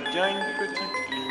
ferait bien une petite ligne.